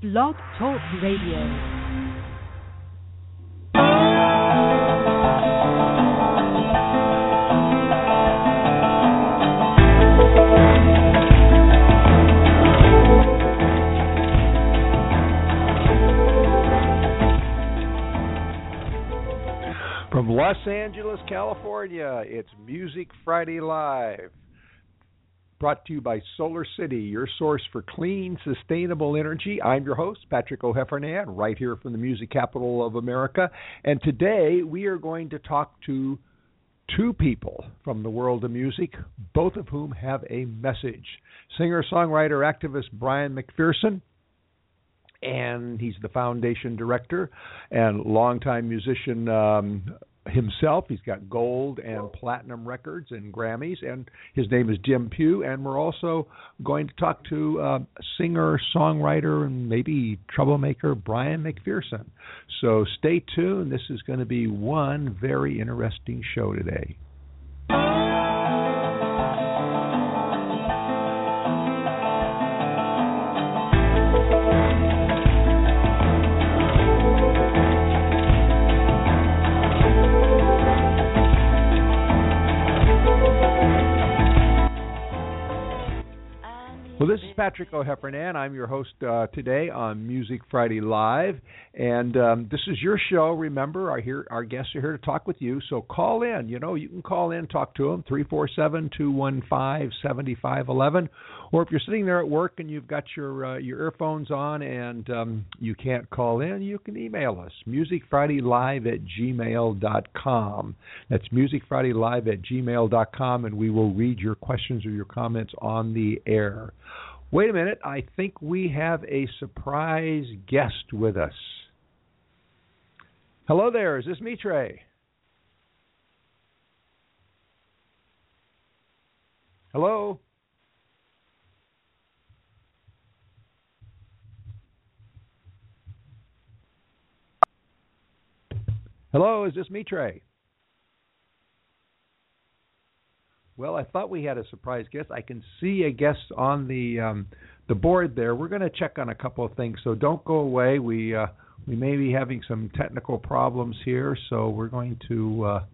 Blog Talk Radio. From Los Angeles, California, it's Music Friday Live. Brought to you by Solar City, your source for clean, sustainable energy. I'm your host, Patrick O'Heffernan, right here from the music capital of America. And today we are going to talk to two people from the world of music, both of whom have a message. Singer, songwriter, activist Bryan McPherson and he's the foundation director and longtime musician um, himself. He's got gold and platinum records and Grammys, and his name is Jim Pugh. And we're also going to talk to uh, singer, songwriter, and maybe troublemaker Bryan McPherson. So stay tuned. This is going to be one very interesting show today. Well, this is Patrick O'Heffernan. I'm your host uh, today on Music Friday Live, and um, this is your show. Remember, our here our guests are here to talk with you. So call in. You know, you can call in, talk to them three four seven two one five seventy five eleven, or if you're sitting there at work and you've got your uh, your earphones on and um, you can't call in, you can email us musicfridaylive at gmail dot com. That's musicfridaylive at gmail dot com, and we will read your questions or your comments on the air. Wait a minute, I think we have a surprise guest with us. Hello there, is this Mitre? Hello? Hello, is this Mitre? Well, I thought we had a surprise guest. I can see a guest on the um, the board there. We're going to check on a couple of things, so don't go away. We uh, we may be having some technical problems here, so we're going to uh,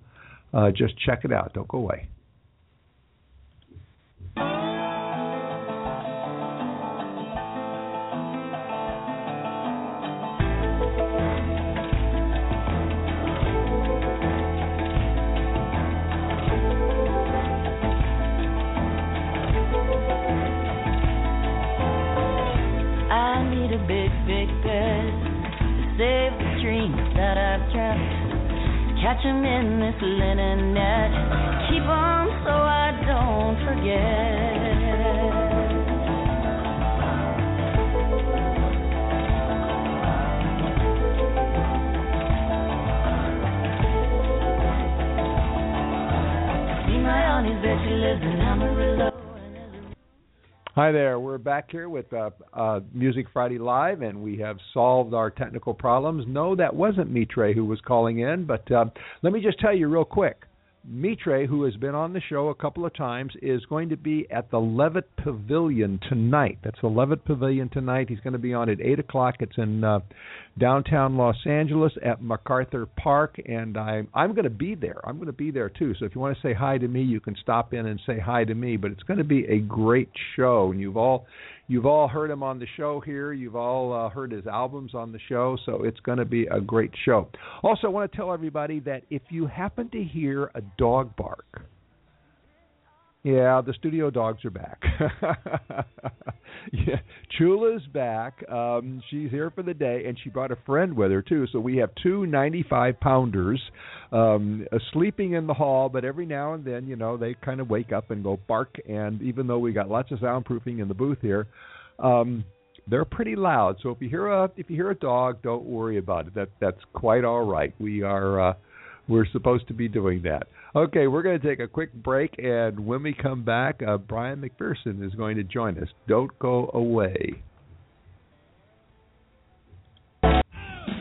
uh, just check it out. Don't go away. Catch 'em in this linen net. Keep 'em so I don't forget. See my auntie's bed, she lives in Amarillo. Hi there. We're back here with uh, uh, Music Friday Live, and we have solved our technical problems. No, that wasn't Mitre who was calling in, but uh, let me just tell you real quick. Mitre, who has been on the show a couple of times, is going to be at the Levitt Pavilion tonight. That's the Levitt Pavilion tonight. He's going to be on at eight o'clock. It's in uh, downtown Los Angeles at MacArthur Park, and I'm I'm going to be there. I'm going to be there too. So if you want to say hi to me, you can stop in and say hi to me. But it's going to be a great show, and you've all you've all heard him on the show here. You've all uh, heard his albums on the show, so it's going to be a great show. Also, I want to tell everybody that if you happen to hear a dog bark. Yeah, the studio dogs are back. yeah, Chula's back. Um, she's here for the day, and she brought a friend with her too. So we have two 95 pounders um, sleeping in the hall, but every now and then, you know, they kind of wake up and go bark. And even though we got lots of soundproofing in the booth here, um, they're pretty loud. So if you hear a if you hear a dog, don't worry about it. That that's quite all right. We are. Uh, we're supposed to be doing that. Okay, we're going to take a quick break, and when we come back, uh, Bryan McPherson is going to join us. Don't go away.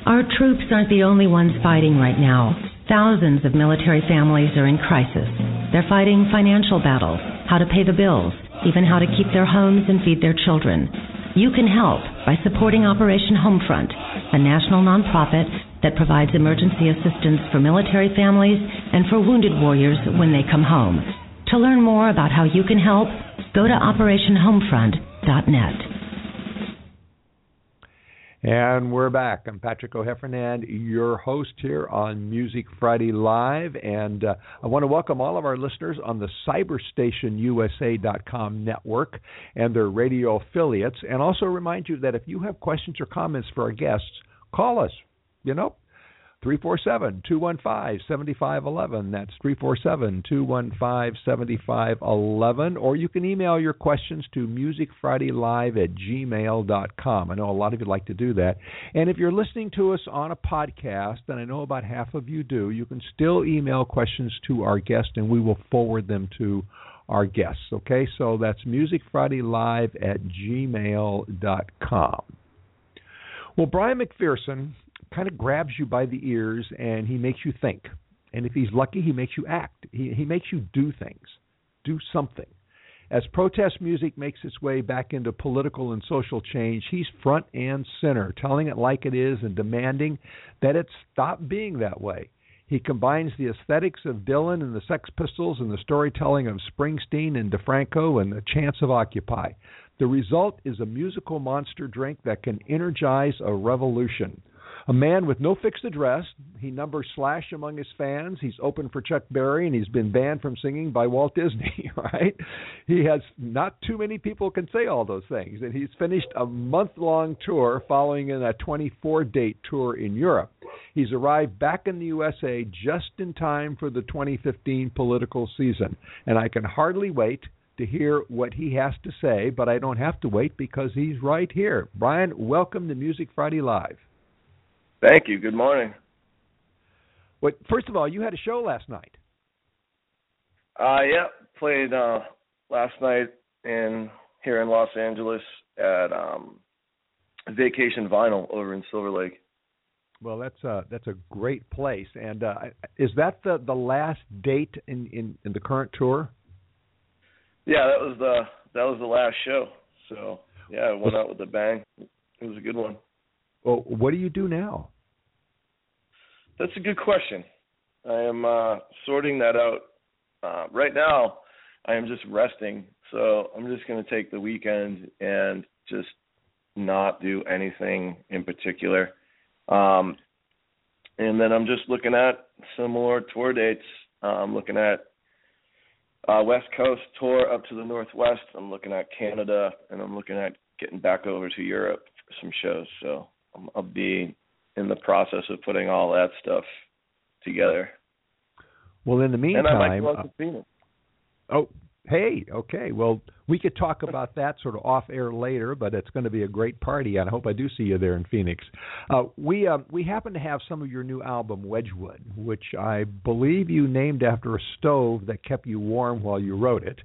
Our troops aren't the only ones fighting right now. Thousands of military families are in crisis. They're fighting financial battles, how to pay the bills, even how to keep their homes and feed their children. You can help by supporting Operation Homefront, a national nonprofit that provides emergency assistance for military families and for wounded warriors when they come home. To learn more about how you can help, go to OperationHomefront.net. And we're back. I'm Patrick O'Heffernan, your host here on Music Friday Live. And uh, I want to welcome all of our listeners on the CyberstationUSA.com network and their radio affiliates. And also remind you that if you have questions or comments for our guests, call us. You know, 347 215 7511. That's 347 215 7511. Or you can email your questions to musicfridaylive at gmail.com. I know a lot of you like to do that. And if you're listening to us on a podcast, and I know about half of you do, you can still email questions to our guest and we will forward them to our guests. Okay, so that's musicfridaylive at gmail.com. Well, Bryan McPherson kind of grabs you by the ears and he makes you think. And if he's lucky, he makes you act. He, he makes you do things, do something. As protest music makes its way back into political and social change, he's front and center, telling it like it is and demanding that it stop being that way. He combines the aesthetics of Dylan and the Sex Pistols and the storytelling of Springsteen and DiFranco and the chants of Occupy. The result is a musical monster drink that can energize a revolution. A man with no fixed address. He numbers Slash among his fans. He's open for Chuck Berry, and he's been banned from singing by Walt Disney. Right? He has not too many people can say all those things, and he's finished a month-long tour following in a 24-date tour in Europe. He's arrived back in the USA just in time for the 2015 political season, and I can hardly wait to hear what he has to say, but I don't have to wait because he's right here. Bryan, welcome to Music Friday Live. Thank you. Good morning. What? First of all, you had a show last night. Uh, yeah, played uh, last night in here in Los Angeles at um, Vacation Vinyl over in Silver Lake. Well, that's a that's a great place. And uh, is that the the last date in, in in the current tour? Yeah, that was the that was the last show. So yeah, it went out with a bang. It was a good one. Well, what do you do now? That's a good question. I am uh, sorting that out. Uh, right now, I am just resting. So I'm just going to take the weekend and just not do anything in particular. Um, and then I'm just looking at some more tour dates. Uh, I'm looking at uh, West Coast tour up to the Northwest. I'm looking at Canada, and I'm looking at getting back over to Europe for some shows. So I'll be in the process of putting all that stuff together. Well, in the meantime, and I might go oh, hey, okay. Well, we could talk about that sort of off air later, but it's going to be a great party, and I hope I do see you there in Phoenix. Uh, we uh, we happen to have some of your new album, Wedgewood, which I believe you named after a stove that kept you warm while you wrote it,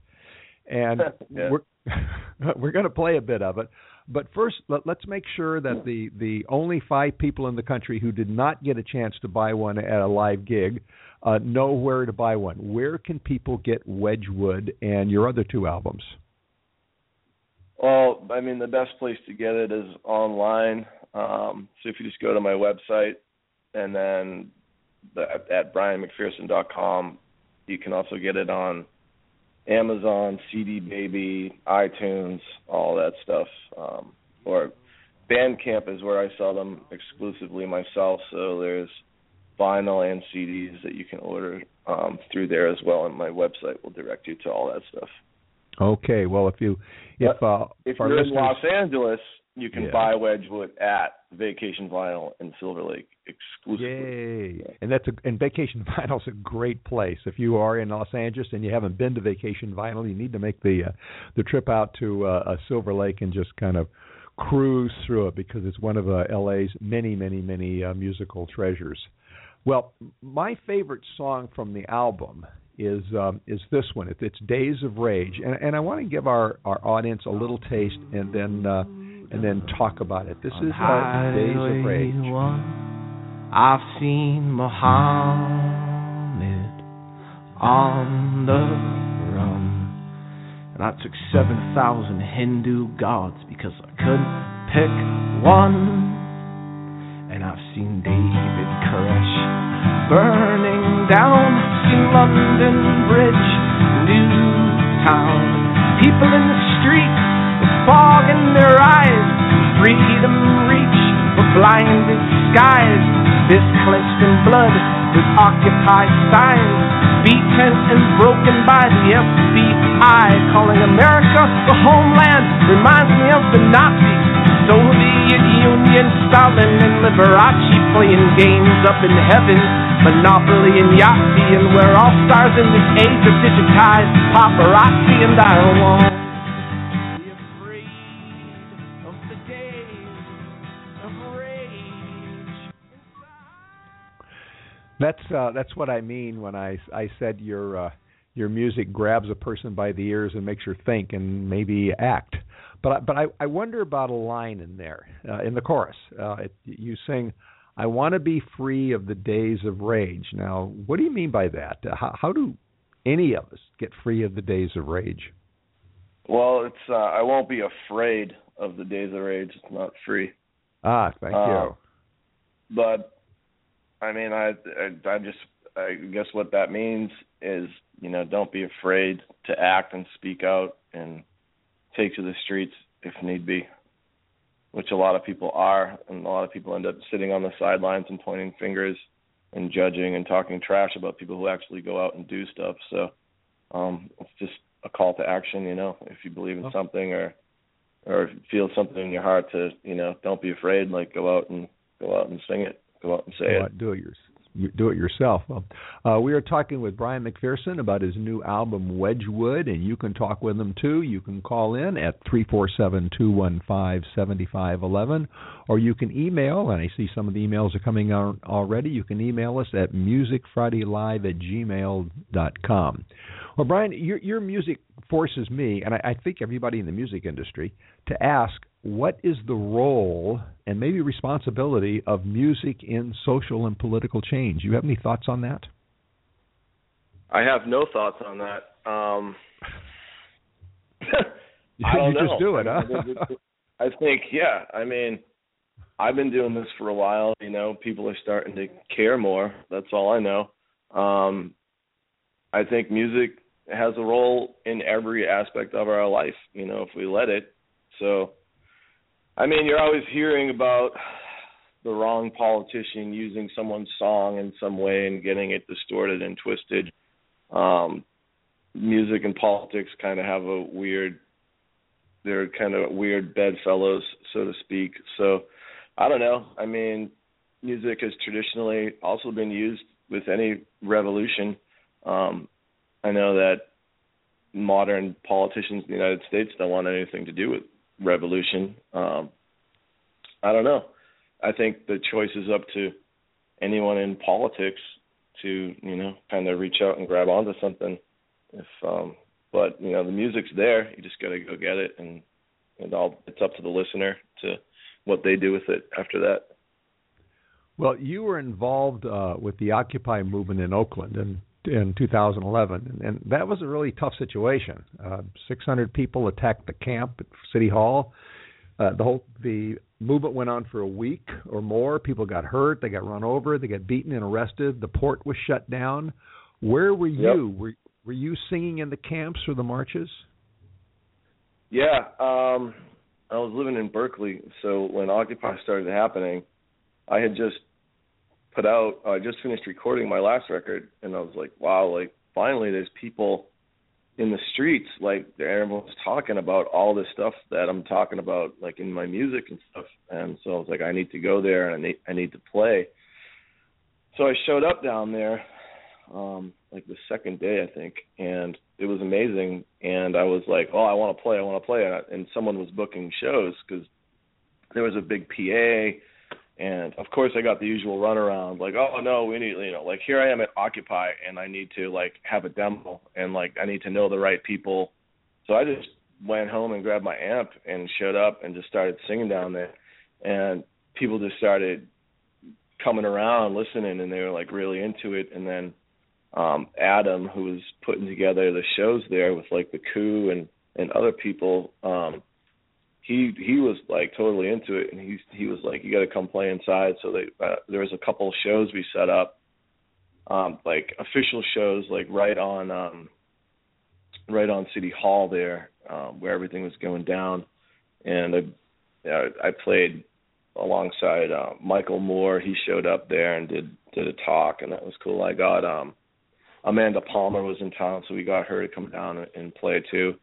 and yeah. we're we're going to play a bit of it. But first, let, us make sure that the the only five people in the country who did not get a chance to buy one at a live gig uh, know where to buy one. Where can people get Wedgewood and your other two albums? Well, I mean, the best place to get it is online. Um, so if you just go to my website and then the, at bryanmcpherson.com, you can also get it on Amazon, CD Baby, iTunes, all that stuff. Um, or Bandcamp is where I sell them exclusively myself. So there's vinyl and CDs that you can order um, through there as well, and my website will direct you to all that stuff. Okay. Well, if you if uh, if you're in Los Angeles, you can yeah. buy Wedgewood at Vacation Vinyl in Silver Lake exclusively. Yay! And that's a and Vacation Vinyl's a great place. If you are in Los Angeles and you haven't been to Vacation Vinyl, you need to make the uh, the trip out to uh, Silver Lake and just kind of cruise through it because it's one of uh, LA's many, many, many uh, musical treasures. Well, my favorite song from the album is um, is this one. It's Days of Rage, and and I want to give our our audience a little taste, and then uh, and then talk about it. This is uh, Days of Rage. I've seen Muhammad on the run, And I took 7,000 Hindu gods because I couldn't pick one. And I've seen David Koresh burning down, seen London Bridge, Newtown. People in the streets with fog in their eyes, freedom reach blinded skies. This clenched in blood with occupied signs, beaten and broken by the FBI. Calling America the homeland reminds me of the Nazis, Soviet Union, Stalin, and Liberace playing games up in heaven. Monopoly and Yahtzee, and we're all stars in this age of digitized paparazzi, and I won't That's uh, that's what I mean when I I said your uh, your music grabs a person by the ears and makes her think and maybe act. But I, but I I wonder about a line in there uh, in the chorus. Uh, it, you sing, "I want to be free of the days of rage." Now, what do you mean by that? Uh, how, how do any of us get free of the days of rage? Well, it's uh, I won't be afraid of the days of rage. It's not free. Ah, thank Uh, you. But I mean, I, I I just I guess what that means is you know don't be afraid to act and speak out and take to the streets if need be, which a lot of people are, and a lot of people end up sitting on the sidelines and pointing fingers and judging and talking trash about people who actually go out and do stuff. So um, it's just a call to action, you know, if you believe in Oh. something or or feel something in your heart to you know don't be afraid, like go out and go out and sing it, out and say Go it. do it, your, you do it yourself. Well, uh, we are talking with Bryan McPherson about his new album Wedgewood, and you can talk with him too. You can call in at three four seven two one five seventy five eleven, or you can email. And I see some of the emails are coming out already. You can email us at musicfridaylive at gmail dot com. Well, Bryan, your your music forces me, and I, I think everybody in the music industry, to ask what is the role and maybe responsibility of music in social and political change? You have any thoughts on that? I have no thoughts on that. Um, I you don't know. just do it, huh? I think, yeah. I mean, I've been doing this for a while. You know, people are starting to care more. That's all I know. Um, I think music has a role in every aspect of our life. You know, if we let it. So, I mean, you're always hearing about the wrong politician using someone's song in some way and getting it distorted and twisted. Um, music and politics kind of have a weird they're kind of weird bedfellows so to speak. So i don't know. I mean music has traditionally also been used with any revolution. Um i know that modern politicians in the united states don't want anything to do with revolution. Um i don't know. I think the choice is up to anyone in politics to you know kind of reach out and grab onto something. If um but you know the music's there. You just got to go get it and and all it's up to the listener to what they do with it after that Well, you were involved uh, with the Occupy movement in Oakland in in 2011, and that was a really tough situation. Uh, 600 people attacked the camp at City Hall. Uh, the whole the movement went on for a week or more. People got hurt, they got run over, they got beaten and arrested. The port was shut down. Where were Yep. you? Were were you singing in the camps or the marches? Yeah, um I was living in Berkeley, so when Occupy started happening, I had just put out I just finished recording my last record and I was like, wow, like finally there's people in the streets like everyone's talking about all this stuff that I'm talking about like in my music and stuff. And so I was like I need to go there and I need I need to play. So I showed up down there um like the second day I think and it was amazing and I was like, "Oh, I want to play, I want to play." And, I, and someone was booking shows cuz there was a big PA and of course I got the usual runaround like, "Oh, no, we need, you know, like here I am at Occupy and I need to like have a demo and like I need to know the right people." So I just went home and grabbed my amp and showed up and just started singing down there and people just started coming around listening and they were like really into it and then um Adam who was putting together the shows there with like the Coup and and other people. Um, he he was like totally into it, and he he was like, "You got to come play inside." So they uh, there was a couple of shows we set up, um, like official shows, like right on um, right on City Hall there, um, where everything was going down, and I I played alongside uh, Michael Moore. He showed up there and did did a talk, and that was cool. I got um, Amanda Palmer was in town, so we got her to come down and play too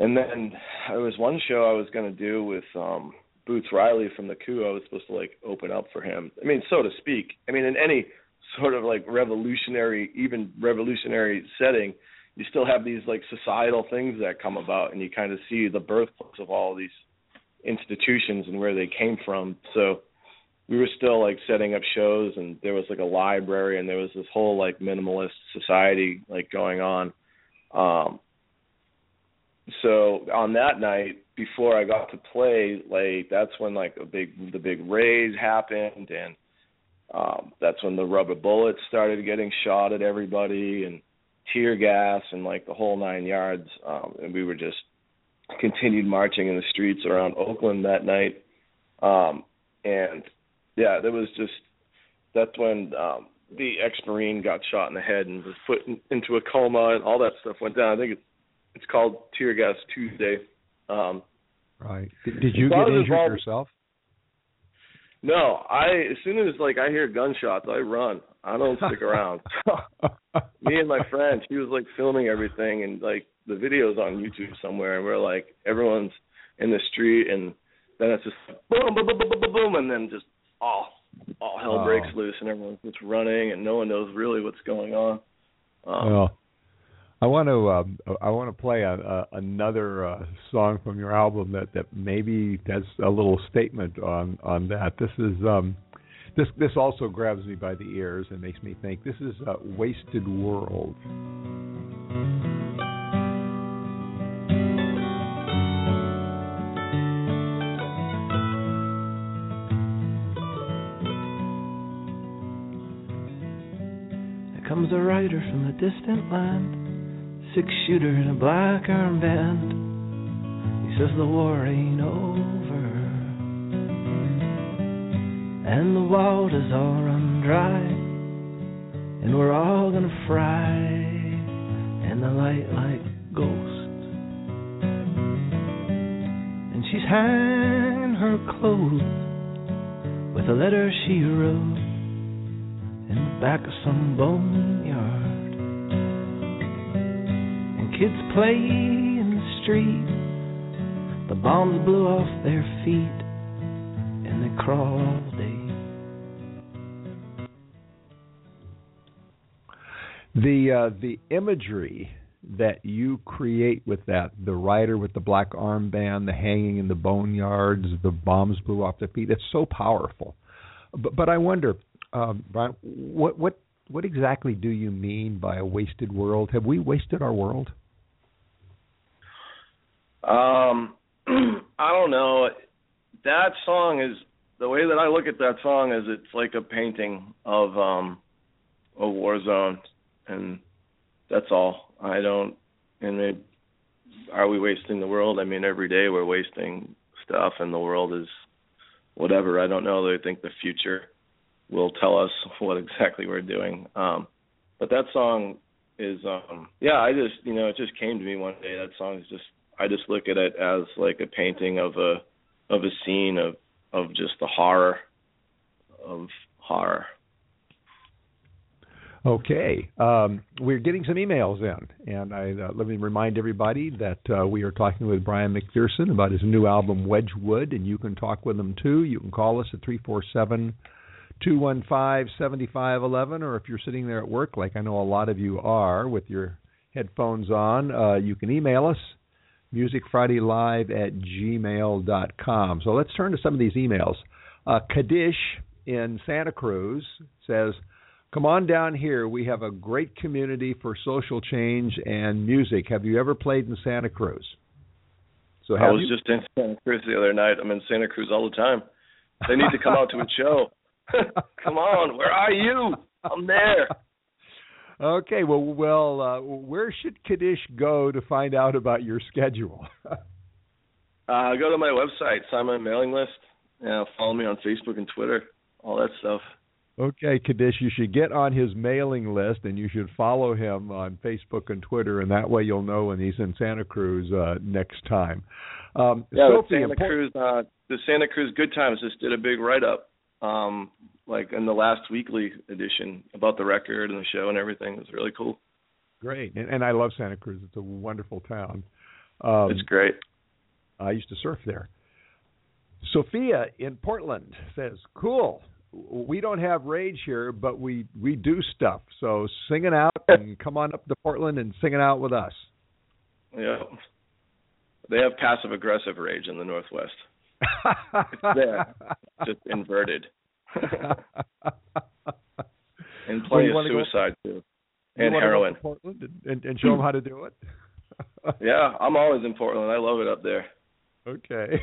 and then there was one show I was going to do with um Boots Riley from the Coup. I was supposed to like open up for him. I mean, so to speak. I mean, in any sort of like revolutionary, even revolutionary setting, you still have these like societal things that come about, and you kind of see the birthplace of all of these institutions and where they came from. So we were still like setting up shows, and there was like a library, and there was this whole like minimalist society like going on. Um, so on that night before I got to play, like that's when like a big the big raise happened and um that's when the rubber bullets started getting shot at everybody and tear gas and like the whole nine yards. Um and we were just continued marching in the streets around Oakland that night. Um and yeah, there was just that's when um the ex Marine got shot in the head and was put in, into a coma and all that stuff went down. I think it's it's called Tear Gas Tuesday. Um, right. Did, did you get injured involved, yourself? No, I as soon as like I hear gunshots, I run. I don't stick around. Me and my friend, he was like filming everything, and like the videos on YouTube somewhere, and we're like everyone's in the street, and then it's just boom, boom, boom, boom, boom, boom, and then just all all hell breaks loose, and everyone's just running, and no one knows really what's going on. Um, well, I want to um, I want to play a, a, another uh, song from your album that, that maybe has a little statement on on that. This is um, this this also grabs me by the ears and makes me think. This is a "Wasted World." There comes a rider from a distant land six shooter in a black armband. He says the war ain't over, and the waters all run dry, and we're all gonna fry in the light like ghosts. And she's hanging her clothes with a letter she wrote in the back of some boneyard. Kids play in the street. The bombs blew off their feet and they crawl all day. The uh, the imagery that you create with that, the rider with the black armband, the hanging in the boneyards, the bombs blew off their feet, it's so powerful. But, but I wonder, um, Bryan, what what what exactly do you mean by a wasted world? Have we wasted our world? Um, I don't know. That song is the way that I look at that song is it's like a painting of um a war zone, and that's all. I don't. And it, are we wasting the world? I mean, every day we're wasting stuff, and the world is whatever. I don't know. I think the future will tell us what exactly we're doing. Um, but that song is, um, yeah. I just, you know, it just came to me one day. That song is just I just look at it as like a painting of a of a scene of of just the horror of horror. Okay, um, we're getting some emails in, and I uh, let me remind everybody that uh, we are talking with Bryan McPherson about his new album Wedgewood, and you can talk with him too. You can call us at three four seven two one five seventy five eleven, or if you're sitting there at work, like I know a lot of you are, with your headphones on, uh, you can email us musicfridaylive at gmail.com. So let's turn to some of these emails. Uh, Kadish in Santa Cruz says, Come on down here. We have a great community for social change and music. Have you ever played in Santa Cruz? So I was you? just in Santa Cruz the other night. I'm in Santa Cruz all the time. They need to come out to a show. come on, where are you? I'm there. Okay, well, well, uh, where should Kaddish go to find out about your schedule? uh, go to my website, sign my mailing list. Yeah, follow me on Facebook and Twitter, all that stuff. Okay, Kaddish, you should get on his mailing list and you should follow him on Facebook and Twitter, and that way you'll know when he's in Santa Cruz uh, next time. Um, yeah, Sophie, the Santa Cruz, uh, the Santa Cruz Good Times just did a big write up, um, like in the last weekly edition about the record and the show and everything. It was really cool. Great, and, and I love Santa Cruz. It's a wonderful town. Um, it's great. I used to surf there. Sophia in Portland says, "Cool we don't have rage here, but we we do stuff. So sing it out and come on up to Portland and sing it out with us. Yeah, they have passive aggressive rage in the Northwest. It's there, just inverted, and plenty well, of suicide go, too, and heroin. Portland and, and, and show them how to do it. yeah, I'm always in Portland. I love it up there. Okay,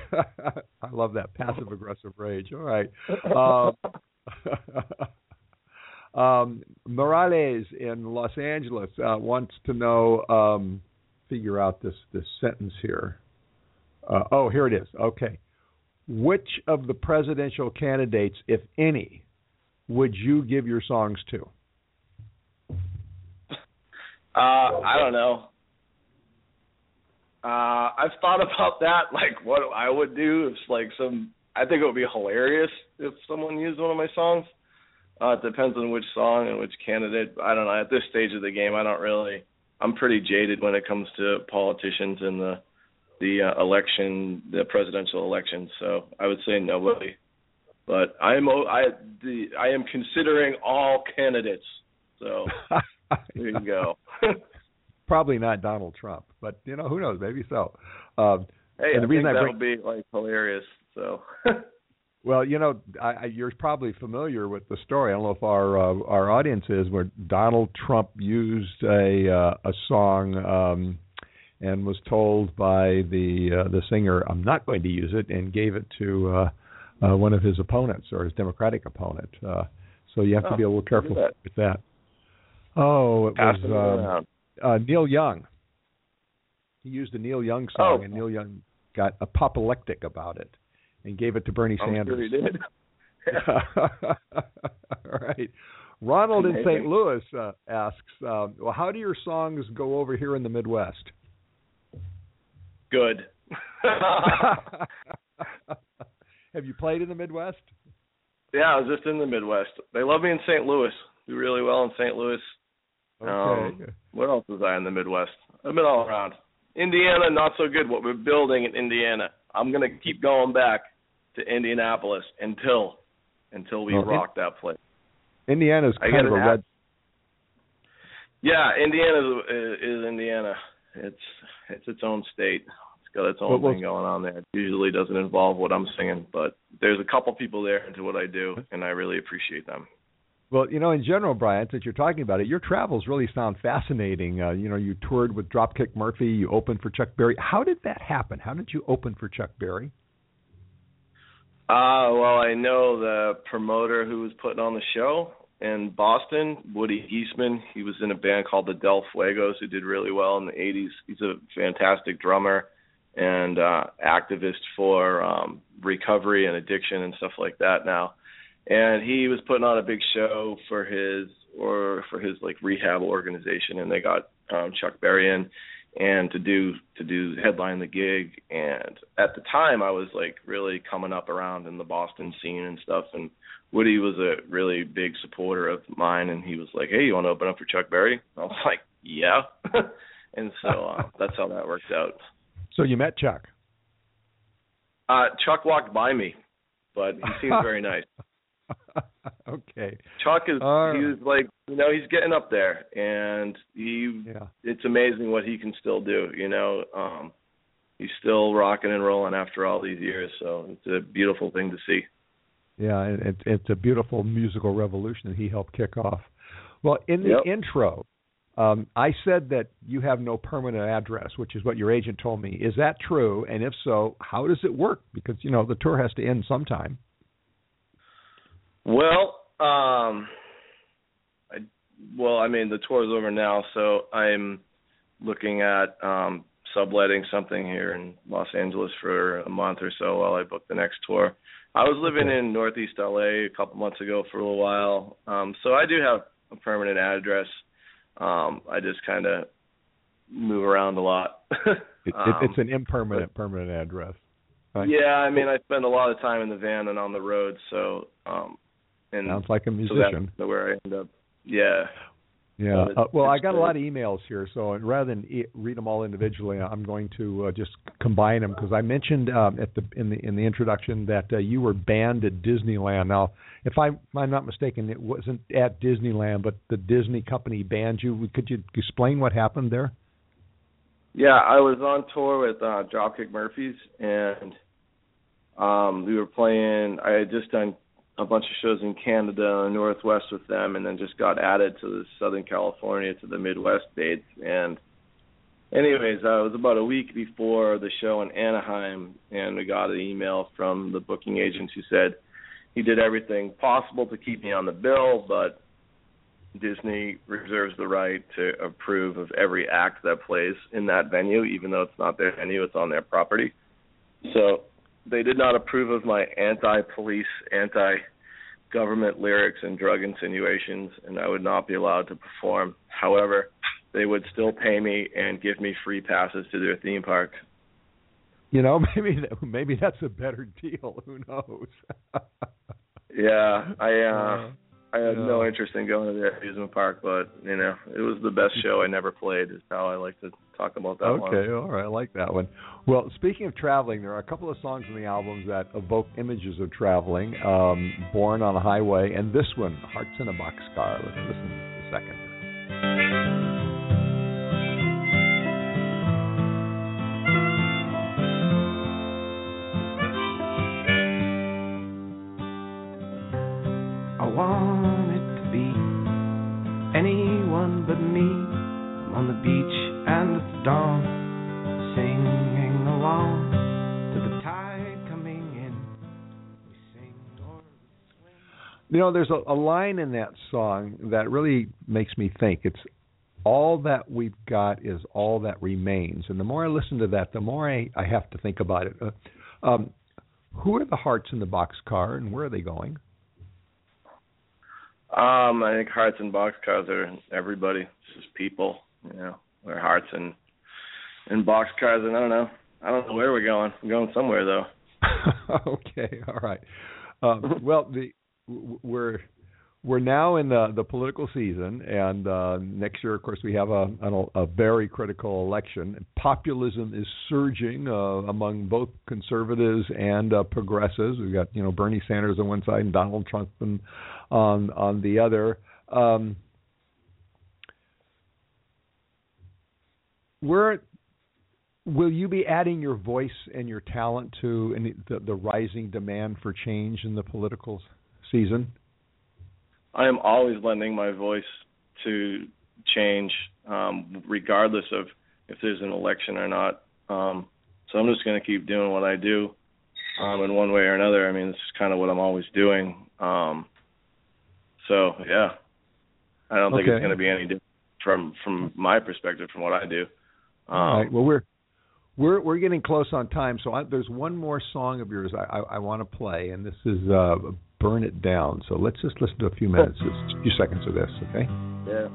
I love that passive aggressive rage. All right. Um, um, Morales in Los Angeles uh, wants to know, um, figure out this this sentence here. Uh, oh, here it is. Okay, which of the presidential candidates, if any, would you give your songs to? Uh, I don't know. Uh, I've thought about that, like what I would do if like some. I think it would be hilarious if someone used one of my songs. Uh, it depends on which song and which candidate. I don't know. At this stage of the game, I don't really. I'm pretty jaded when it comes to politicians and the the uh, election, the presidential election. So I would say nobody. But I am I the I am considering all candidates. So there you go. probably not Donald Trump, but you know who knows? Maybe so. Um, hey, and the I reason I that would be like hilarious. So. well, you know, I, I, you're probably familiar with the story. I don't know if our uh, our audience is, where Donald Trump used a uh, a song. Um, and was told by the uh, the singer, "I'm not going to use it," and gave it to uh, uh, one of his opponents or his Democratic opponent. Uh, so you have oh, to be a little careful that. with that. Oh, it Pass was um, uh, Neil Young. He used a Neil Young song, Oh. and Neil Young got apoplectic about it and gave it to Bernie I'm Sanders. sure he did. All right. Ronald in St. Louis uh, asks, uh, "Well, how do your songs go over here in the Midwest?" Good. Have you played in the Midwest? yeah, I was just in the Midwest. They love me in St. Louis. Do really well in St. Louis. Okay. Um, what else was I in the Midwest? I've been all around. Indiana, not so good. What we're building in Indiana. I'm gonna keep going back to Indianapolis until until we Well, rock that place. Indiana's kind of a red. Yeah, Indiana is, is Indiana. It's it's its own state. It's got its own Well, thing going on there. It usually doesn't involve what I'm singing, but there's a couple people there into what I do, and I really appreciate them. Well, you know, in general, Bryan, since you're talking about it, your travels really sound fascinating. Uh, you know, you toured with Dropkick Murphy, you opened for Chuck Berry. How did that happen? How did you open for Chuck Berry? Uh, well, I know the promoter who was putting on the show in Boston, Woody Giessmann. He was in a band called the Del Fuegos who did really well in the 80s. He's a fantastic drummer and uh, activist for um, recovery and addiction and stuff like that now. And he was putting on a big show for his or for his like rehab organization, and they got um, Chuck Berry in and to do to do headline the gig and at the time I was like really coming up around in the Boston scene and stuff and Woody was a really big supporter of mine and he was like, Hey, you wanna open up for Chuck Berry? I was like, Yeah and so uh, that's how that worked out. So you met Chuck. Uh Chuck walked by me, but he seems very nice. okay. Chuck is right. he's like you know, he's getting up there and he Yeah. it's amazing what he can still do, you know. Um he's still rocking and rolling after all these years, so it's a beautiful thing to see. Yeah, and it, it's a beautiful musical revolution that he helped kick off. Well, in the Yep. intro, um, I said that you have no permanent address, which is what your agent told me. Is that true? And if so, how does it work? Because you know the tour has to end sometime. Well, um I well, I mean, the tour is over now, so I'm looking at um subletting something here in Los Angeles for a month or so while I book the next tour. I was living Okay. in Northeast LA a couple months ago for a little while, um, so I do have a permanent address. Um, I just kind of move around a lot. Um, it, it's an impermanent permanent address. Right? yeah, I mean, I spend a lot of time in the van and on the road, so um, and Sounds like a so musician. that's where I end up. Yeah. Yeah. Uh, well, I got a lot of emails here, so rather than e- read them all individually, I'm going to uh, just combine them because I mentioned um, at the in the in the introduction that uh, you were banned at Disneyland. Now, if I, if I'm not mistaken, it wasn't at Disneyland, but the Disney company banned you. Could you explain what happened there? Yeah, I was on tour with uh Dropkick Murphys and um we were playing I had just done a bunch of shows in Canada and Northwest with them and then just got added to the Southern California to the Midwest dates and anyways, uh, it was about a week before the show in Anaheim and we got an email from the booking agent who said he did everything possible to keep me on the bill but Disney reserves the right to approve of every act that plays in that venue, even though it's not their venue, it's on their property. So they did not approve of my anti-police, anti-government lyrics and drug insinuations, and I would not be allowed to perform. However, they would still pay me and give me free passes to their theme park. You know, maybe maybe that's a better deal. Who knows? Yeah, I uh I had no interest in going to the amusement park, but you know, it was the best show I never played. Is how I like to talk about that one. Okay, all right, I like that one. Well, speaking of traveling, there are a couple of songs in the albums that evoke images of traveling. Um, "Born on a Highway" and this one, "Hearts in a Boxcar." Let's listen a second. You know, there's a, a line in that song that really makes me think. It's all that we've got is all that remains. And the more I listen to that, the more I, I have to think about it. Uh, um, who are the hearts in the boxcar, and where are they going? Um, I think hearts and boxcars are everybody. It's just people, you know. We're hearts and and boxcars, and I don't know. I don't know where we're going. We're going somewhere though. okay, all right. Um, well, the we're we're now in the the political season, and uh, next year, of course, we have a an, a very critical election. Populism is surging uh, among both conservatives and uh, progressives. We've got you know Bernie Sanders on one side and Donald Trump on on, the other. Um, where will you be adding your voice and your talent to the, the rising demand for change in the political season? I am always lending my voice to change, um, regardless of if there's an election or not. Um, so I'm just going to keep doing what I do, um, in one way or another. I mean, this is kind of what I'm always doing. Um, so yeah, I don't think Okay. it's going to be any different from from my perspective from what I do. Um, All right. Well, we're we're we're getting close on time, so I, there's one more song of yours I, I, I want to play, and this is uh, "Burn It Down." So let's just listen to a few minutes, a few seconds of this, okay? Yeah.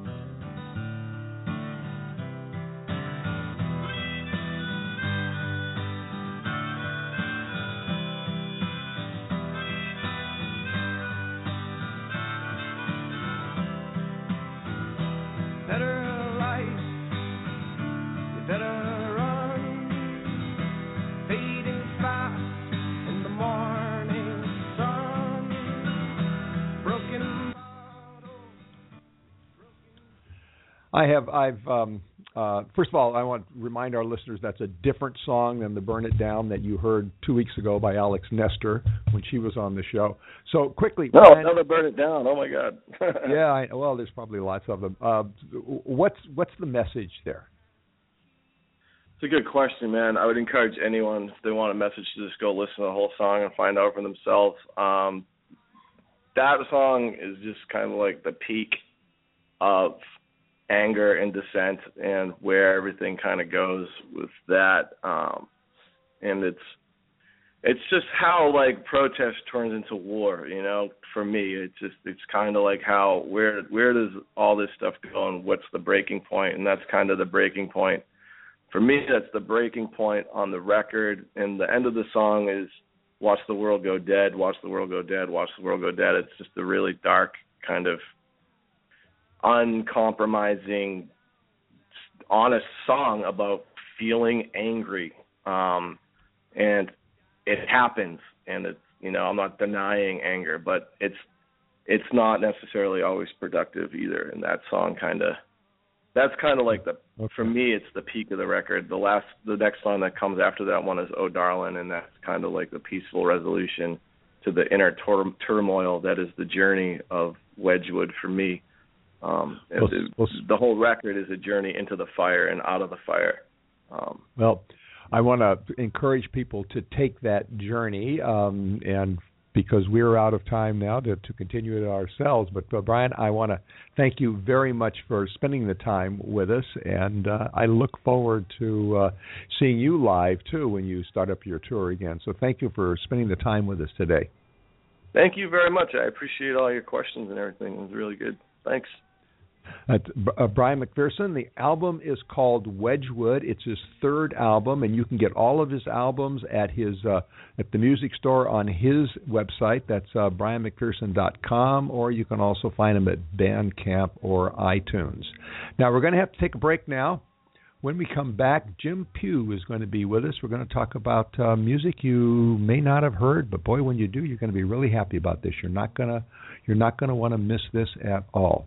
I have I've um, uh, first of all I want to remind our listeners that's a different song than the "Burn It Down" that you heard two weeks ago by Alex Nestor when she was on the show. So quickly, No, another burn it down. Oh my God. yeah, I, well, there's probably lots of them. Uh, what's what's the message there? It's a good question, man. I would encourage anyone if they want a message to just go listen to the whole song and find out for themselves. Um, that song is just kind of like the peak of anger and dissent and where everything kind of goes with that um and it's it's just how like protest turns into war you know for me. It's just it's kind of like how where where does all this stuff go and what's the breaking point? And that's kind of the breaking point. For me that's the breaking point on the record. And the end of the song is watch the world go dead watch the world go dead watch the world go dead. It's just a really dark kind of uncompromising, honest song about feeling angry. Um, and it happens, and it's you know I'm not denying anger, but it's it's not necessarily always productive either. And that song kind of that's kind of like the okay. for me it's the peak of the record. The last the next song that comes after that one is Oh Darling, and that's kind of like the peaceful resolution to the inner tur- turmoil that is the journey of Wedgewood for me. Um, well, it, well, the whole record is a journey into the fire and out of the fire. Um, well, I want to encourage people to take that journey, um, and because we're out of time now to, to continue it ourselves. But uh, Bryan, I want to thank you very much for spending the time with us, and uh, I look forward to uh, seeing you live too when you start up your tour again. So thank you for spending the time with us today. Thank you very much. I appreciate all your questions and everything. It was really good. Thanks. Uh, uh, Bryan McPherson. The album is called Wedgewood. It's his third album, and you can get all of his albums at his uh, at the music store on his website. That's uh, bryanmcpherson.com, or you can also find him at Bandcamp or iTunes. Now we're going to have to take a break now. When we come back, Jim Pugh is going to be with us. We're going to talk about uh, music you may not have heard, but boy, when you do, you're going to be really happy about this. You're not gonna you're not going to want to miss this at all.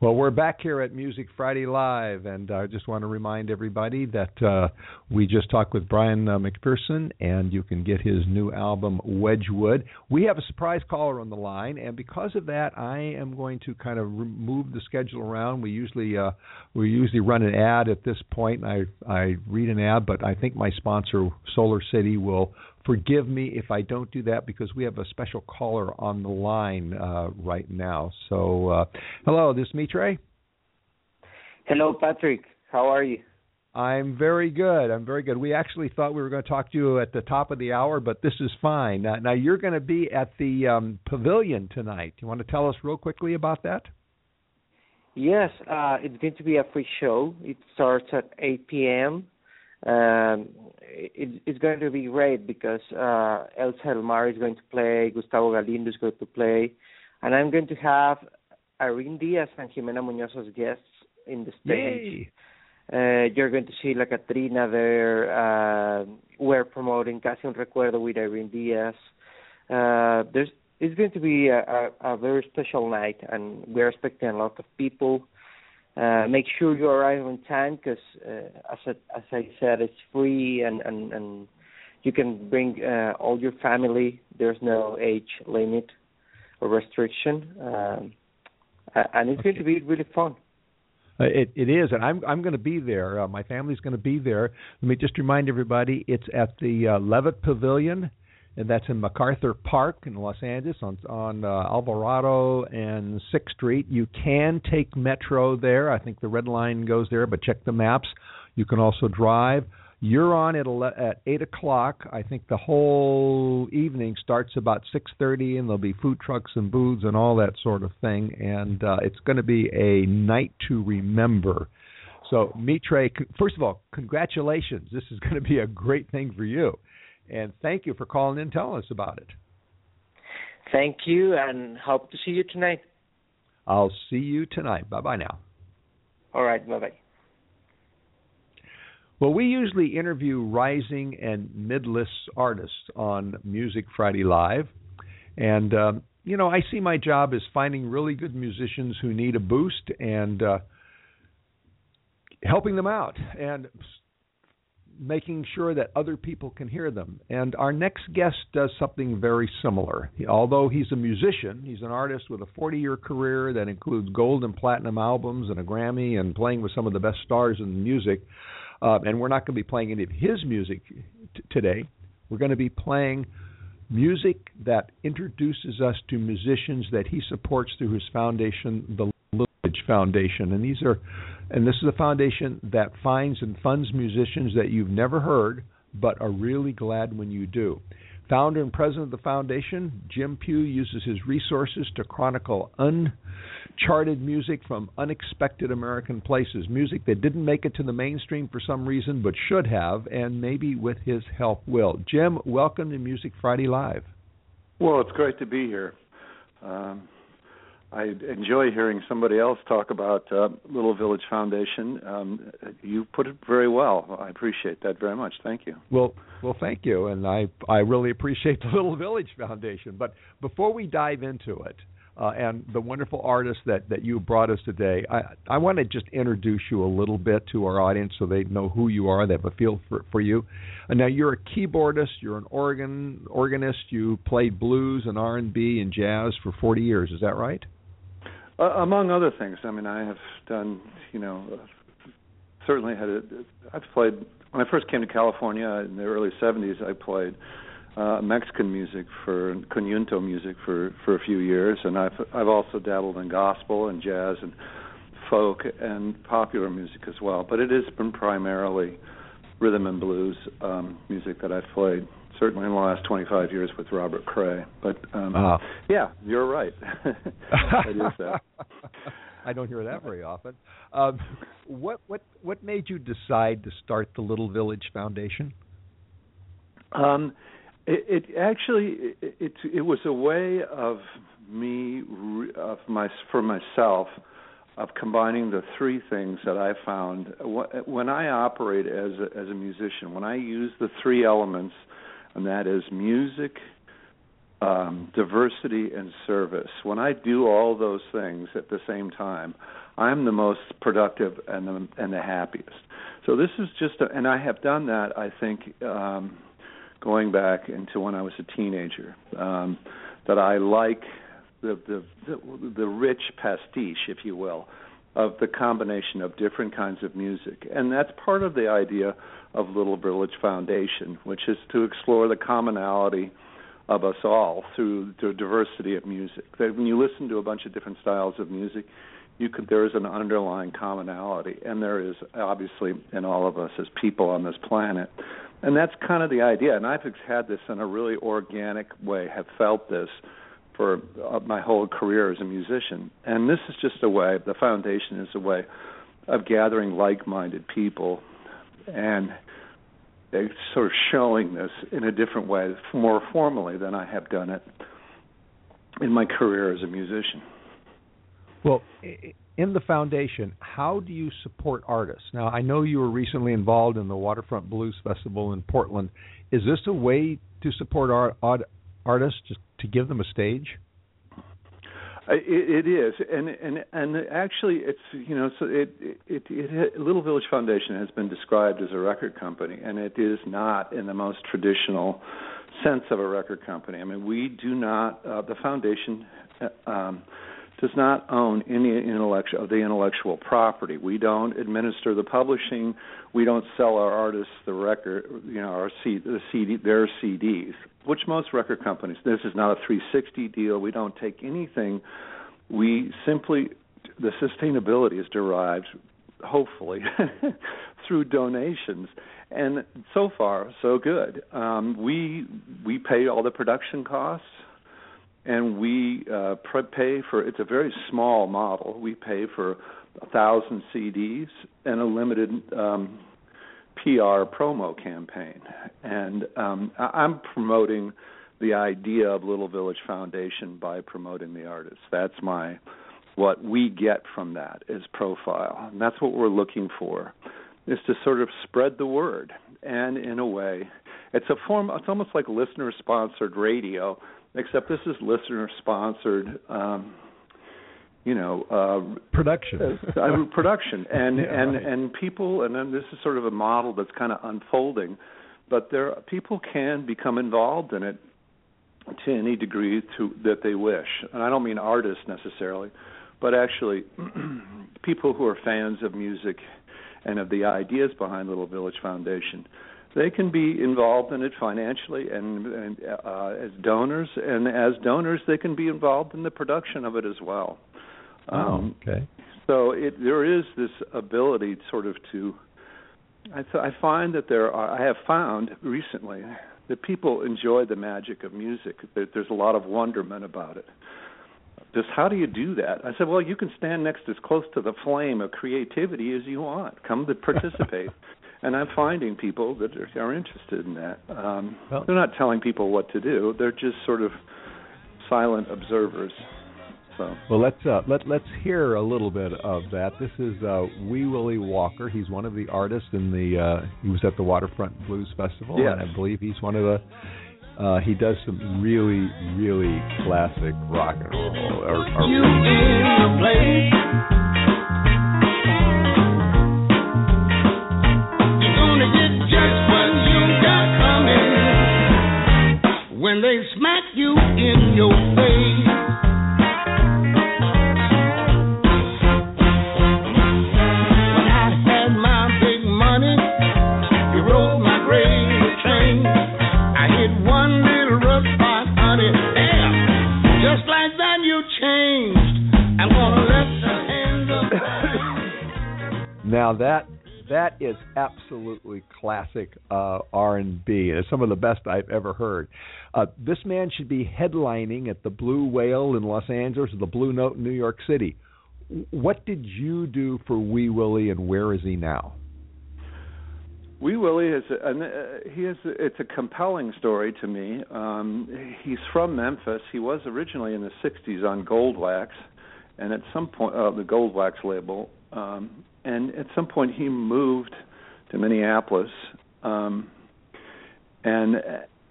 Well, we're back here at Music Friday Live, and I just want to remind everybody that uh, we just talked with Bryan uh, McPherson, and you can get his new album Wedgewood. We have a surprise caller on the line, and because of that, I am going to kind of move the schedule around. We usually uh, we usually run an ad at this point, and I I read an ad, but I think my sponsor Solar City will forgive me if I don't do that because we have a special caller on the line uh, right now. So, uh, hello, this is Mitre. Hello, Patrick. How are you? I'm very good. I'm very good. We actually thought we were going to talk to you at the top of the hour, but this is fine. Now, now you're going to be at the um, pavilion tonight. You want to tell us real quickly about that? Yes, uh, it's going to be a free show. It starts at 8 p.m. Um, it, it's going to be great because uh, Elsa Del is going to play, Gustavo Galindo is going to play, and I'm going to have Irene Diaz and Jimena Munoz as guests in the stage. Uh, you're going to see La Catrina there. Uh, we're promoting Casi un Recuerdo with Irene Diaz. Uh, there's it's going to be a, a, a very special night, and we're expecting a lot of people. Uh, make sure you arrive on time because, uh, as, I, as I said, it's free and, and, and you can bring uh, all your family. There's no age limit or restriction, um, and it's okay. going to be really fun. Uh, it it is, and I'm I'm going to be there. Uh, my family's going to be there. Let me just remind everybody, it's at the uh, Levitt Pavilion and that's in MacArthur Park in Los Angeles on on uh, Alvarado and Sixth Street. You can take Metro there. I think the red line goes there, but check the maps. You can also drive. You're on at ele- at eight o'clock. I think the whole evening starts about six thirty, and there'll be food trucks and booths and all that sort of thing. And uh, it's going to be a night to remember. So, Mitre, first of all, congratulations. This is going to be a great thing for you. And thank you for calling in and telling us about it. Thank you, and hope to see you tonight. I'll see you tonight. Bye bye now. All right. Bye bye. Well, we usually interview rising and mid-list artists on Music Friday Live, and um, you know I see my job as finding really good musicians who need a boost and uh, helping them out and making sure that other people can hear them. And our next guest does something very similar. He, although he's a musician, he's an artist with a 40 year career that includes gold and platinum albums and a Grammy and playing with some of the best stars in music. Uh, and we're not going to be playing any of his music t- today. We're going to be playing music that introduces us to musicians that he supports through his foundation, the Foundation. And these are and this is a foundation that finds and funds musicians that you've never heard but are really glad when you do. Founder and president of the foundation, Jim Pugh uses his resources to chronicle uncharted music from unexpected American places, music that didn't make it to the mainstream for some reason but should have, and maybe with his help will. Jim, welcome to Music Friday Live. Well, it's great to be here. Um, I enjoy hearing somebody else talk about uh, Little Village Foundation. Um, you put it very well. I appreciate that very much. Thank you. Well, well, thank you, and I I really appreciate the Little Village Foundation. But before we dive into it, uh, and the wonderful artists that that you brought us today, I I want to just introduce you a little bit to our audience so they know who you are. They have a feel for for you. And now you're a keyboardist. You're an organ organist. You played blues and R and B and jazz for 40 years. Is that right? Uh, among other things, I mean, I have done, you know, certainly had a. I've played when I first came to California in the early '70s. I played uh, Mexican music for conjunto music for for a few years, and I've I've also dabbled in gospel and jazz and folk and popular music as well. But it has been primarily rhythm and blues um, music that I've played certainly in the last 25 years with Robert Cray. But um, uh, yeah, you're right. I don't hear that very often. Um, what what what made you decide to start the Little Village Foundation? Um, it, it actually it, it it was a way of me of my for myself of combining the three things that I found when I operate as a, as a musician. When I use the three elements and that is music, um, diversity, and service. When I do all those things at the same time, I'm the most productive and the, and the happiest. So this is just, a, and I have done that. I think um, going back into when I was a teenager, um, that I like the, the the the rich pastiche, if you will, of the combination of different kinds of music, and that's part of the idea of Little Village Foundation, which is to explore the commonality of us all through the diversity of music. That when you listen to a bunch of different styles of music, you could there is an underlying commonality, and there is obviously in all of us as people on this planet. And that's kind of the idea. And I've had this in a really organic way, have felt this for uh, my whole career as a musician. And this is just a way, the foundation is a way of gathering like minded people and sort of showing this in a different way, more formally than I have done it in my career as a musician. Well, in the foundation, how do you support artists? Now, I know you were recently involved in the Waterfront Blues Festival in Portland. Is this a way to support art, artists to give them a stage? It, is, and and and actually, it's you know, so it, it it Little Village Foundation has been described as a record company, and it is not in the most traditional sense of a record company. I mean, we do not. Uh, the foundation uh, um, does not own any intellectual of the intellectual property. We don't administer the publishing. We don't sell our artists the record, you know, our C, the CD, their CDs, which most record companies. This is not a 360 deal. We don't take anything. We simply the sustainability is derived, hopefully, through donations, and so far so good. Um, we we pay all the production costs and we uh, pay for it's a very small model. We pay for a thousand CDs and a limited um, PR promo campaign, and um, I'm promoting the idea of Little Village Foundation by promoting the artists. That's my what we get from that is profile, and that's what we're looking for. is to sort of spread the word, and in a way, it's a form. It's almost like listener-sponsored radio, except this is listener-sponsored. Um, you know uh production uh, production and yeah, and right. and people and then this is sort of a model that's kind of unfolding but there people can become involved in it to any degree to that they wish and i don't mean artists necessarily but actually people who are fans of music and of the ideas behind little village foundation they can be involved in it financially and, and uh, as donors and as donors they can be involved in the production of it as well um, oh, okay. So it, there is this ability, sort of, to. I, th- I find that there are. I have found recently that people enjoy the magic of music. That there's a lot of wonderment about it. Just how do you do that? I said, well, you can stand next as close to the flame of creativity as you want. Come to participate. And I'm finding people that are, are interested in that. Um, well, they're not telling people what to do. They're just sort of silent observers. So. Well, let's uh, let let's hear a little bit of that. This is uh, Wee Willie Walker. He's one of the artists in the. Uh, he was at the Waterfront Blues Festival, yes. and I believe he's one of the. Uh, he does some really, really classic rock and roll. Or, or when they smack you in your face. Now that that is absolutely classic uh, R&B. It's some of the best I've ever heard. Uh, this man should be headlining at the Blue Whale in Los Angeles or the Blue Note in New York City. What did you do for Wee Willie, and where is he now? Wee Willie is a, uh, he is it's a compelling story to me. Um, he's from Memphis. He was originally in the '60s on Goldwax, and at some point uh, the Goldwax label. Um, and at some point he moved to Minneapolis, um, and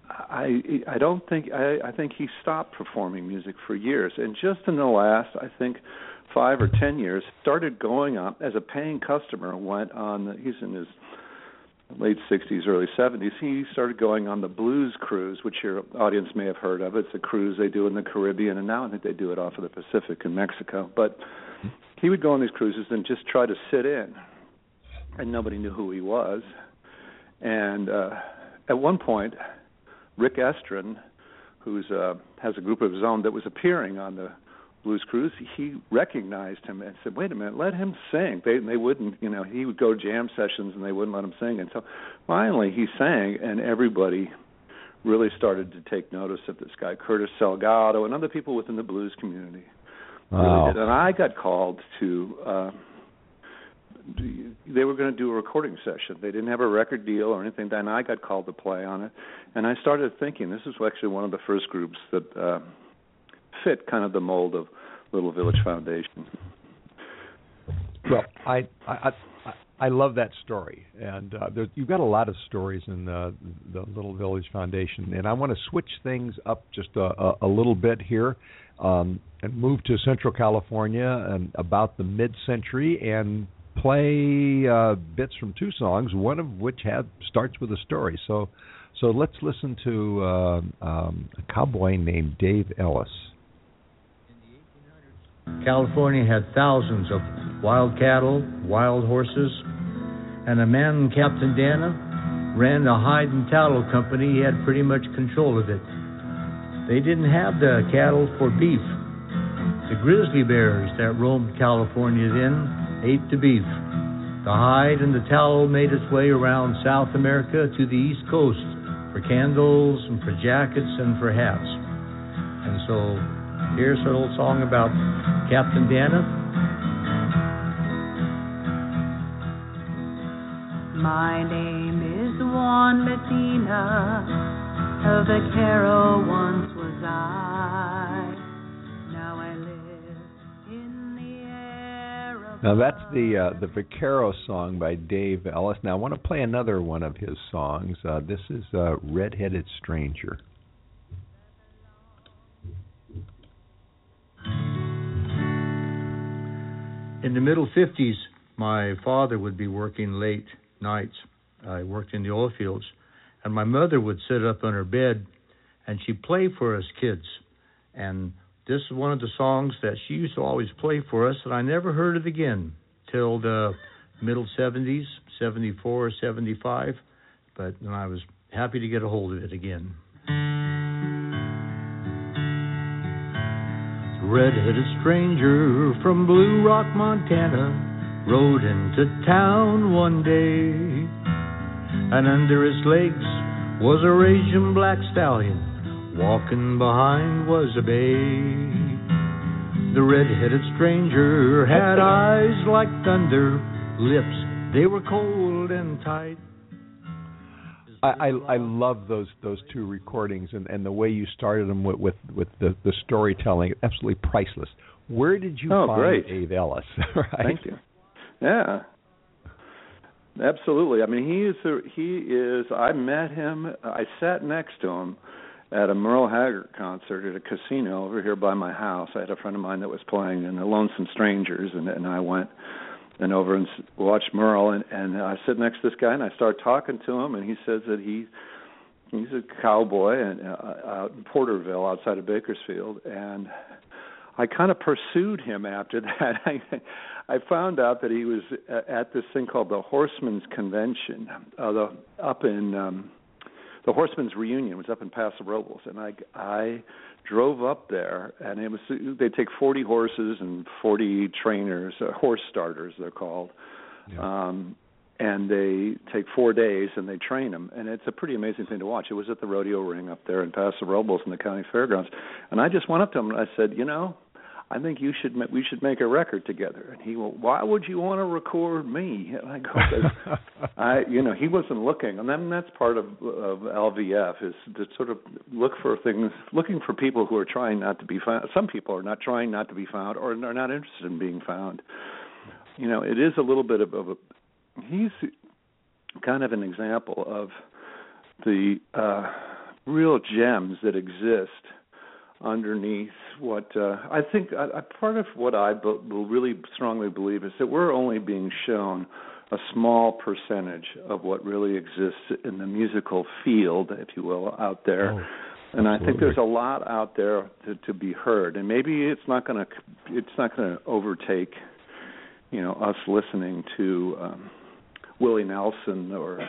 I I don't think I, I think he stopped performing music for years, and just in the last I think five or ten years started going on as a paying customer. Went on the, he's in his late 60s, early 70s, he started going on the Blues Cruise, which your audience may have heard of. It's a cruise they do in the Caribbean, and now I think they do it off of the Pacific in Mexico. But he would go on these cruises and just try to sit in, and nobody knew who he was. And uh, at one point, Rick Estrin, who's uh, has a group of his own that was appearing on the Blues Cruise, he recognized him and said, "Wait a minute, let him sing." They they wouldn't, you know, he would go jam sessions and they wouldn't let him sing. And so finally, he sang, and everybody really started to take notice of this guy, Curtis Salgado, and other people within the blues community. Wow. Really. And I got called to. Uh, they were going to do a recording session. They didn't have a record deal or anything. Then I got called to play on it, and I started thinking this is actually one of the first groups that uh, fit kind of the mold of Little Village Foundation. Well, I I I, I love that story, and uh, there, you've got a lot of stories in the, the Little Village Foundation, and I want to switch things up just a, a, a little bit here um, and move to Central California and about the mid-century and play uh, bits from two songs, one of which had starts with a story. So, so let's listen to uh, um, a cowboy named Dave Ellis. California had thousands of wild cattle, wild horses, and a man, Captain Dana, ran a hide and tallow company. He had pretty much control of it. They didn't have the cattle for beef. The grizzly bears that roamed California then ate the beef. The hide and the tallow made its way around South America to the East Coast for candles and for jackets and for hats. And so here's an old song about Captain Dana. My name is Juan Medina. Of the Carol once. Now I live in the air Now that's the uh, the Vaquero song by Dave Ellis. Now I want to play another one of his songs. Uh, this is uh, "Red-Headed Stranger." In the middle 50s, my father would be working late nights. I worked in the oil fields, and my mother would sit up on her bed and she played for us kids. And this is one of the songs that she used to always play for us, and I never heard it again till the middle 70s, 74 or 75. But then I was happy to get a hold of it again. Red-headed stranger from Blue Rock, Montana, rode into town one day, and under his legs was a raging black stallion. Walking behind was a babe. The red-headed stranger had eyes like thunder, lips they were cold and tight. I, I I love those those two recordings and, and the way you started them with with, with the, the storytelling absolutely priceless. Where did you oh, find great. Dave Ellis? right? Thank you. Yeah, absolutely. I mean, he is a, he is. I met him. I sat next to him at a Merle Haggard concert at a casino over here by my house. I had a friend of mine that was playing in the Lonesome Strangers, and and I went and over and watched Merle, and and I sit next to this guy, and I start talking to him, and he says that he he's a cowboy and uh, out in Porterville, outside of Bakersfield, and I kind of pursued him after that. I I found out that he was at this thing called the Horsemen's Convention, uh, the, up in um, the Horsemen's Reunion was up in Paso Robles, and I I drove up there, and it was they take 40 horses and 40 trainers, uh, horse starters they're called, yeah. um, and they take four days and they train them, and it's a pretty amazing thing to watch. It was at the rodeo ring up there in Paso Robles in the county fairgrounds, and I just went up to him and I said, you know, I think you should we should make a record together. And he went, why would you want to record me? And I go, I, you know, he wasn't looking, and then that's part of of LVF is to sort of look for things, looking for people who are trying not to be found. Some people are not trying not to be found, or are not interested in being found. You know, it is a little bit of, of a. He's kind of an example of the uh, real gems that exist underneath what uh, I think uh, part of what I be- really strongly believe is that we're only being shown a small percentage of what really exists in the musical field, if you will, out there. Oh, and I think there's a lot out there to, to be heard, and maybe it's not going to it's not going to overtake, you know, us listening to um, Willie Nelson or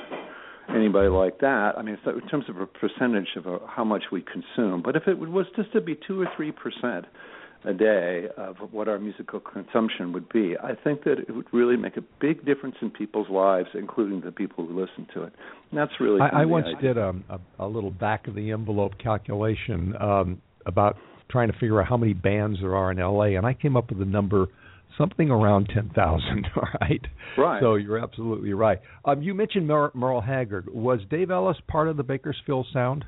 anybody like that. I mean, in terms of a percentage of a, how much we consume, but if it was just to be two or three percent a day of what our musical consumption would be, I think that it would really make a big difference in people's lives, including the people who listen to it. And that's really. I, I once idea. did a, a, a little back of the envelope calculation um, about trying to figure out how many bands there are in LA, and I came up with a number something around 10,000, all right? Right. So you're absolutely right. Um, you mentioned Mer- Merle Haggard. Was Dave Ellis part of the Bakersfield Sound?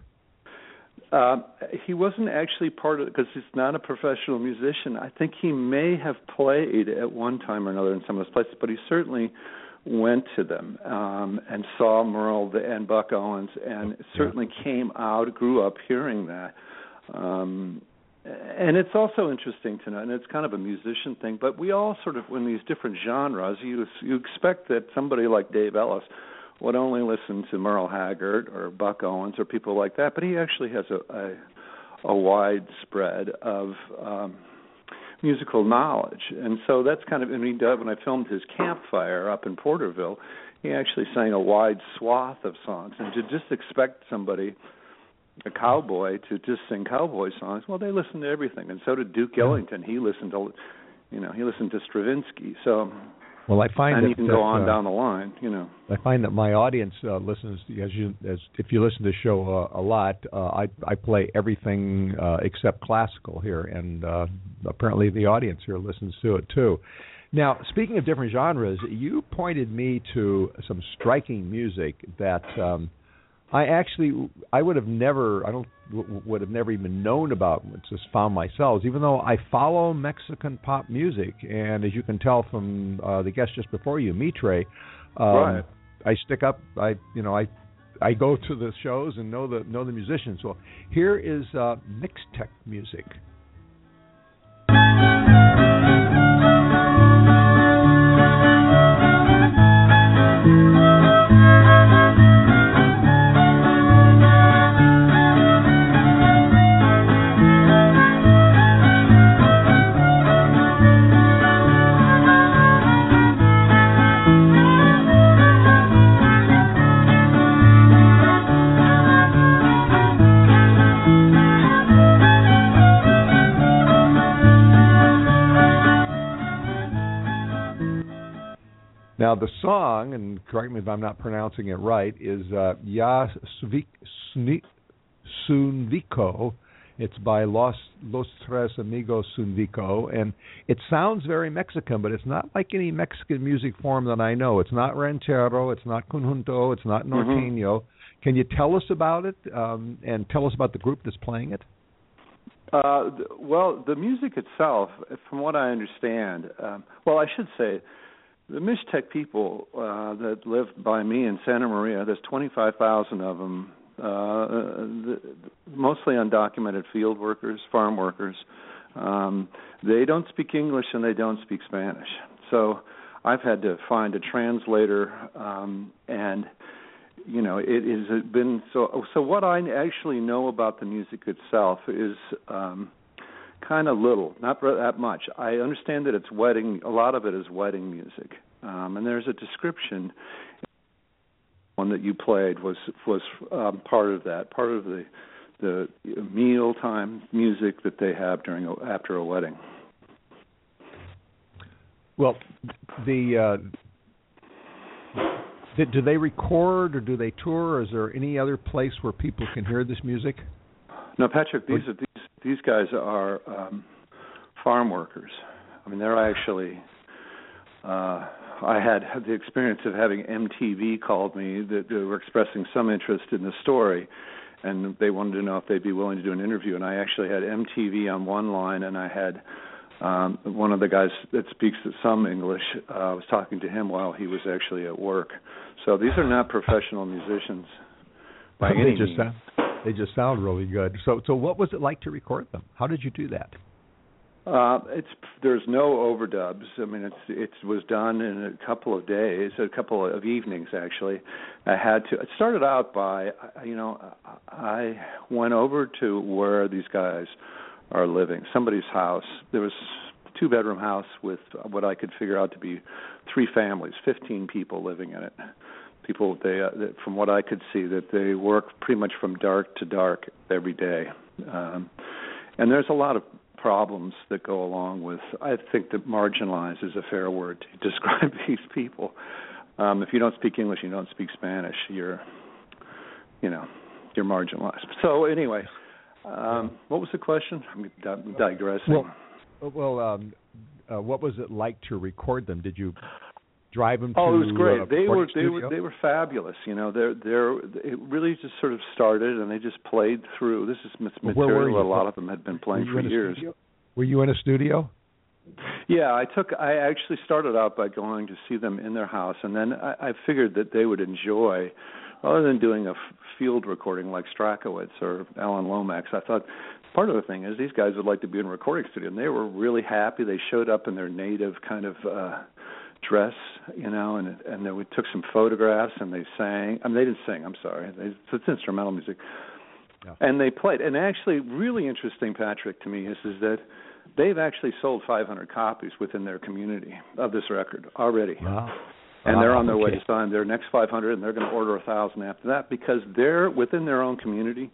Uh, he wasn't actually part of it because he's not a professional musician. I think he may have played at one time or another in some of those places, but he certainly went to them um, and saw Merle and Buck Owens, and certainly yeah. came out, grew up hearing that. Um, and it's also interesting to know, and it's kind of a musician thing, but we all sort of, in these different genres, you you expect that somebody like Dave Ellis would only listen to Merle Haggard or Buck Owens or people like that, but he actually has a a, a wide spread of um, musical knowledge, and so that's kind of. I mean, when I filmed his campfire up in Porterville, he actually sang a wide swath of songs, and to just expect somebody a cowboy to just sing cowboy songs. Well, they listen to everything, and so did Duke Ellington. He listened to, you know, he listened to Stravinsky. So, well, I find and that, you can that, go on uh, down the line. You know, I find that my audience uh, listens as you as if you listen to the show uh, a lot. Uh, I I play everything uh, except classical here, and uh, apparently the audience here listens to it too. Now, speaking of different genres, you pointed me to some striking music that. Um, I actually I would have never I don't would have never even known about just found myself even though I follow Mexican pop music. And as you can tell from uh, the guest just before you Mitre um, Right. I stick up I you know I I go to the shows and know the know the musicians. Well here is uh, Mixtec music and correct me if I'm not pronouncing it right, is uh, Ya Svi- Sni- Sunvico. It's by Los Los Tres Amigos Sunvico, and it sounds very Mexican, but it's not like any Mexican music form that I know. It's not ranchero, it's not conjunto, it's not norteño. Can you tell us about it, um, and tell us about the group that's playing it? Uh, well, the music itself, from what I understand, um, well, I should say, the Mixtec people uh, that live by me in Santa Maria, there's 25,000 of them, uh, the, mostly undocumented field workers, farm workers. Um, they don't speak English and they don't speak Spanish. So I've had to find a translator, um, and you know it has been so. So what I actually know about the music itself is. Um, kind of little, not that much. I understand that it's wedding. A lot of it is wedding music, um, and there's a description. One that you played was was um, part of that, part of the the mealtime music that they have during a, after a wedding. Well, the uh, do, do they record or do they tour? Or is there any other place where people can hear this music? No, Patrick, these are these these guys are um, farm workers. I mean, they're actually. Uh, I had the experience of having MTV called me that they were expressing some interest in the story, and they wanted to know if they'd be willing to do an interview. And I actually had MTV on one line, and I had um, one of the guys that speaks some English. Uh, I was talking to him while he was actually at work. So these are not professional musicians by any just means. sound they just sound really good. So so what was it like to record them? How did you do that? Uh, it's there's no overdubs. I mean, it's it was done in a couple of days, a couple of evenings actually. I had to. It started out by, you know, I went over to where these guys are living, somebody's house. There was a two bedroom house with what I could figure out to be three families, 15 people living in it. People they uh, from what I could see that they work pretty much from dark to dark every day. Um and there's a lot of problems that go along with I think that marginalized is a fair word to describe these people. Um if you don't speak English, you don't speak Spanish, you're you know, you're marginalized. So anyway, um what was the question? I'm di- digressing. Well, well, um, uh, what was it like to record them? Did you drive them? Oh, to, it was great. Uh, they were they studio? were they were fabulous. You know, they're they're it really just sort of started and they just played through. This is mat- Well, where were material a lot of them had been playing for years. studio? Were you in a studio? Yeah, I took. I actually started out by going to see them in their house, and then I, I figured that they would enjoy, rather than doing a f- field recording like Strachwitz or Alan Lomax. I thought part of the thing is these guys would like to be in a recording studio, and they were really happy. They showed up in their native kind of uh dress, you know, and and then we took some photographs, and they sang. I mean, they didn't sing. I'm sorry. They, it's instrumental music. Yeah. And they played. And actually, really interesting, Patrick, to me is is that they've actually sold 500 copies within their community of this record already. Wow. And they're on their way to sign their next 500, and they're going to order a thousand after that because they're within their own community.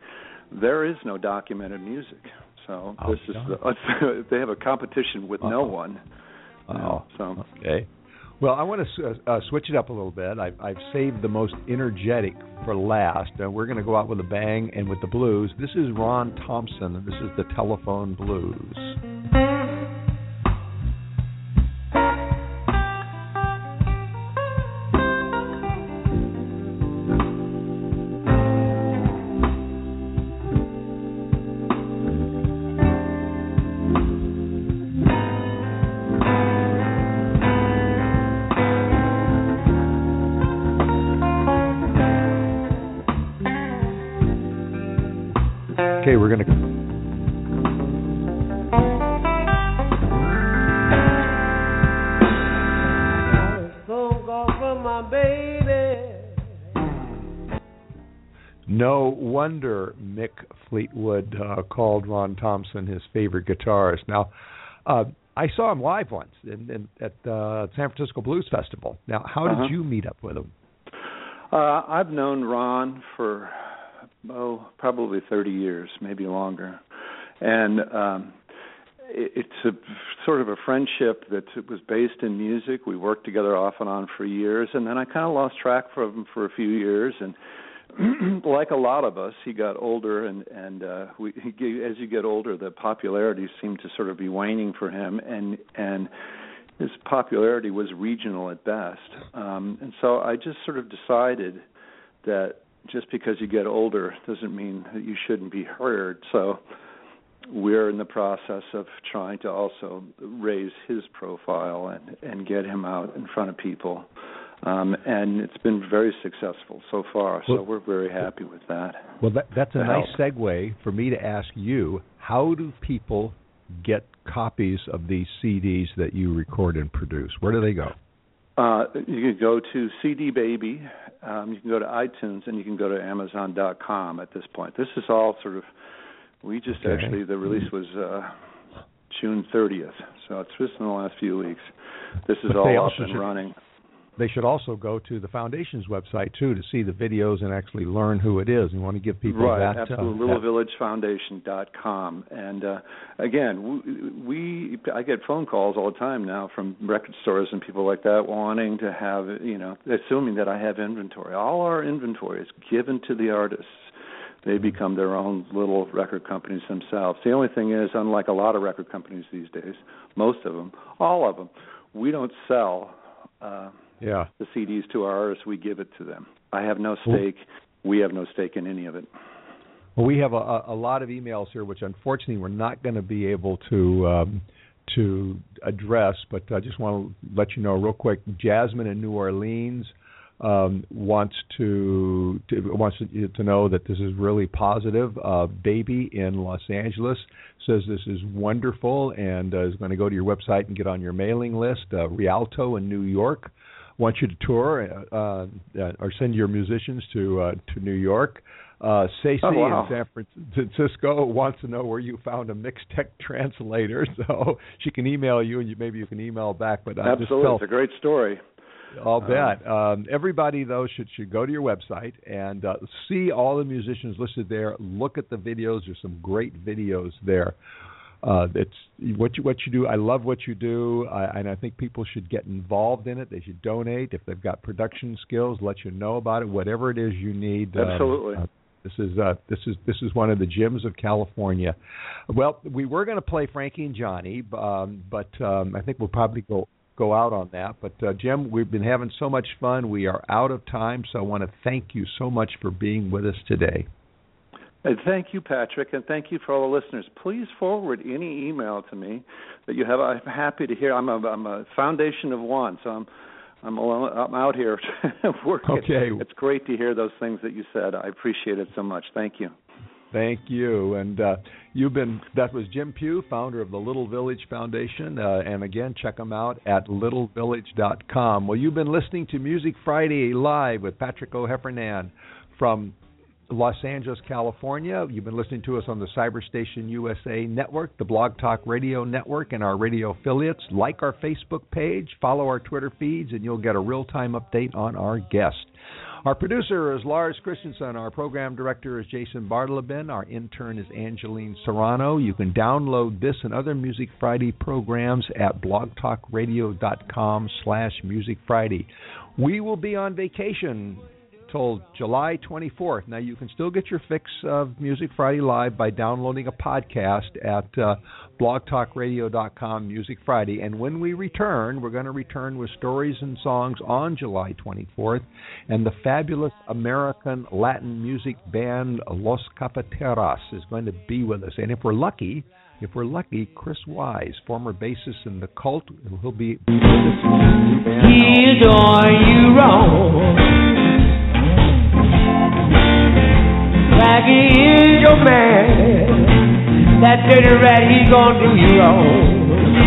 There is no documented music, so Oh, this is the, they have a competition with no one. know, so Okay. Well, I want to uh, uh, switch it up a little bit. I've, I've saved the most energetic for last. Uh, we're going to go out with a bang and with the blues. This is Ron Thompson, and this is the Telephone Blues. Wonder Mick Fleetwood uh, called Ron Thompson his favorite guitarist. Now, uh, I saw him live once in, in, at the San Francisco Blues Festival. Now, how Uh-huh. did you meet up with him? Uh, I've known Ron for oh probably 30 years, maybe longer, and um, it, it's a sort of a friendship that was based in music. We worked together off and on for years, and then I kind of lost track of him for a few years, and like a lot of us, he got older, and and uh, we as you get older, the popularity seemed to sort of be waning for him, and and his popularity was regional at best. Um, and so I just sort of decided that just because you get older doesn't mean that you shouldn't be heard. So we're in the process of trying to also raise his profile and and get him out in front of people. Um, and it's been very successful so far. So Well- we're very happy with that. Well, that, that's a nice help. segue for me to ask you how do people get copies of these CDs that you record and produce? Where do they go? Uh, you can go to CD Baby, um, you can go to iTunes, and you can go to Amazon.com at this point. This is all sort of. We just Okay. actually the release was uh, June 30th, so it's just in the last few weeks. This is But all up and should- running. They should also go to the foundation's website too to see the videos and actually learn who it is. We want to give people right, that. absolutely. Uh, LittleVillageFoundation.com, and uh, again, we, we I get phone calls all the time now from record stores and people like that wanting to have you know, assuming that I have inventory. All our inventory is given to the artists. They become their own little record companies themselves. The only thing is, unlike a lot of record companies these days, most of them, all of them, we don't sell. Uh, yeah. the CDs to our artists, we give it to them. I have no stake. We have no stake in any of it. Well, we have a, a, lot of emails here, which unfortunately we're not going to be able to um, to address. But I just want to let you know real quick. Jasmine in New Orleans um, wants to, to wants to know that this is really positive. Uh, Baby in Los Angeles says this is wonderful and uh, is going to go to your website and get on your mailing list. Uh, Rialto in New York wants you to tour uh, uh, or send your musicians to uh, to New York. Uh, Stacey Oh, wow. in San Francisco wants to know where you found a Mixtec translator, so she can email you, and you, maybe you can email back. But I just Absolutely, felt it's a great story. I'll Um, bet. Um, everybody though should should go to your website and uh, see all the musicians listed there. Look at the videos. There's some great videos there. Uh, it's what you what you do. I love what you do, I, and I think people should get involved in it. They should donate if they've got production skills. Let you know about it. Whatever it is you need. um, Absolutely. uh, this is uh, this is this is one of the gems of California. Well, we were going to play Frankie and Johnny, um, but um, I think we'll probably go go out on that. But uh, Jim, we've been having so much fun. We are out of time, so I want to thank you so much for being with us today. And thank you, Patrick, and thank you for all the listeners. Please forward any email to me that you have. I'm happy to hear. I'm a, I'm a foundation of one, so I'm I'm, alone, I'm out here working. Okay. It's great to hear those things that you said. I appreciate it so much. Thank you. Thank you. And uh, you've been that was Jim Pugh, founder of the Little Village Foundation, uh, and again check them out at littlevillage.com. Well, you've been listening to Music Friday live with Patrick O'Heffernan from Los Angeles, California. You've been listening to us on the Cyberstation USA network, the Blog Talk Radio network, and our radio affiliates. Like our Facebook page, follow our Twitter feeds, and you'll get a real time update on our guest. Our producer is Lars Christensen. Our program director is Jason Bartleben. Our intern is Angeline Serrano. You can download this and other Music Friday programs at blogtalkradio.com slash Music Friday. We will be on vacation till July 24th. Now, you can still get your fix of Music Friday Live by downloading a podcast at uh, blogtalkradio.com Music Friday. And when we return, we're going to return with stories and songs on July 24th. And the fabulous American Latin music band Los Cafeteras is going to be with us. And if we're lucky, if we're lucky, Chris Wyse, former bassist in the Cult, he'll be with us in his new band. He adore you wrong. Like he is your man. That dirty rat, he gonna do you wrong.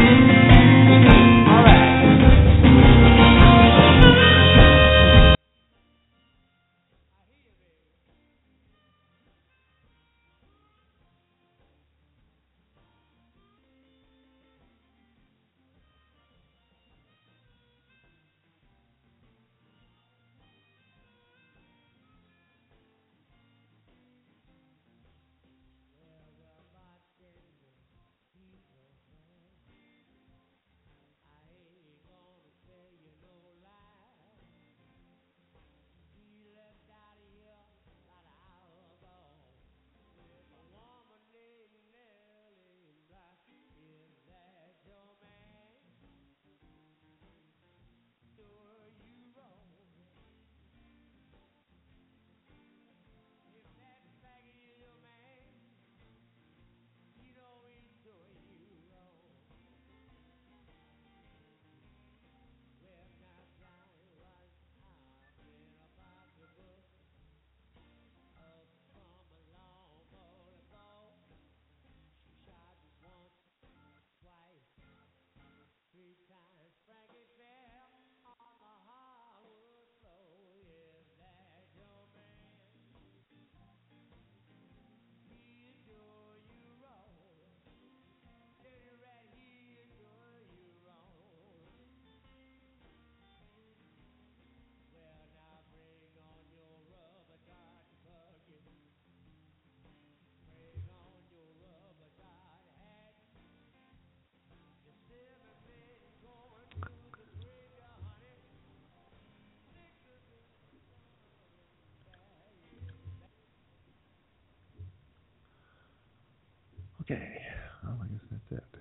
Okay. Well, I guess that's it.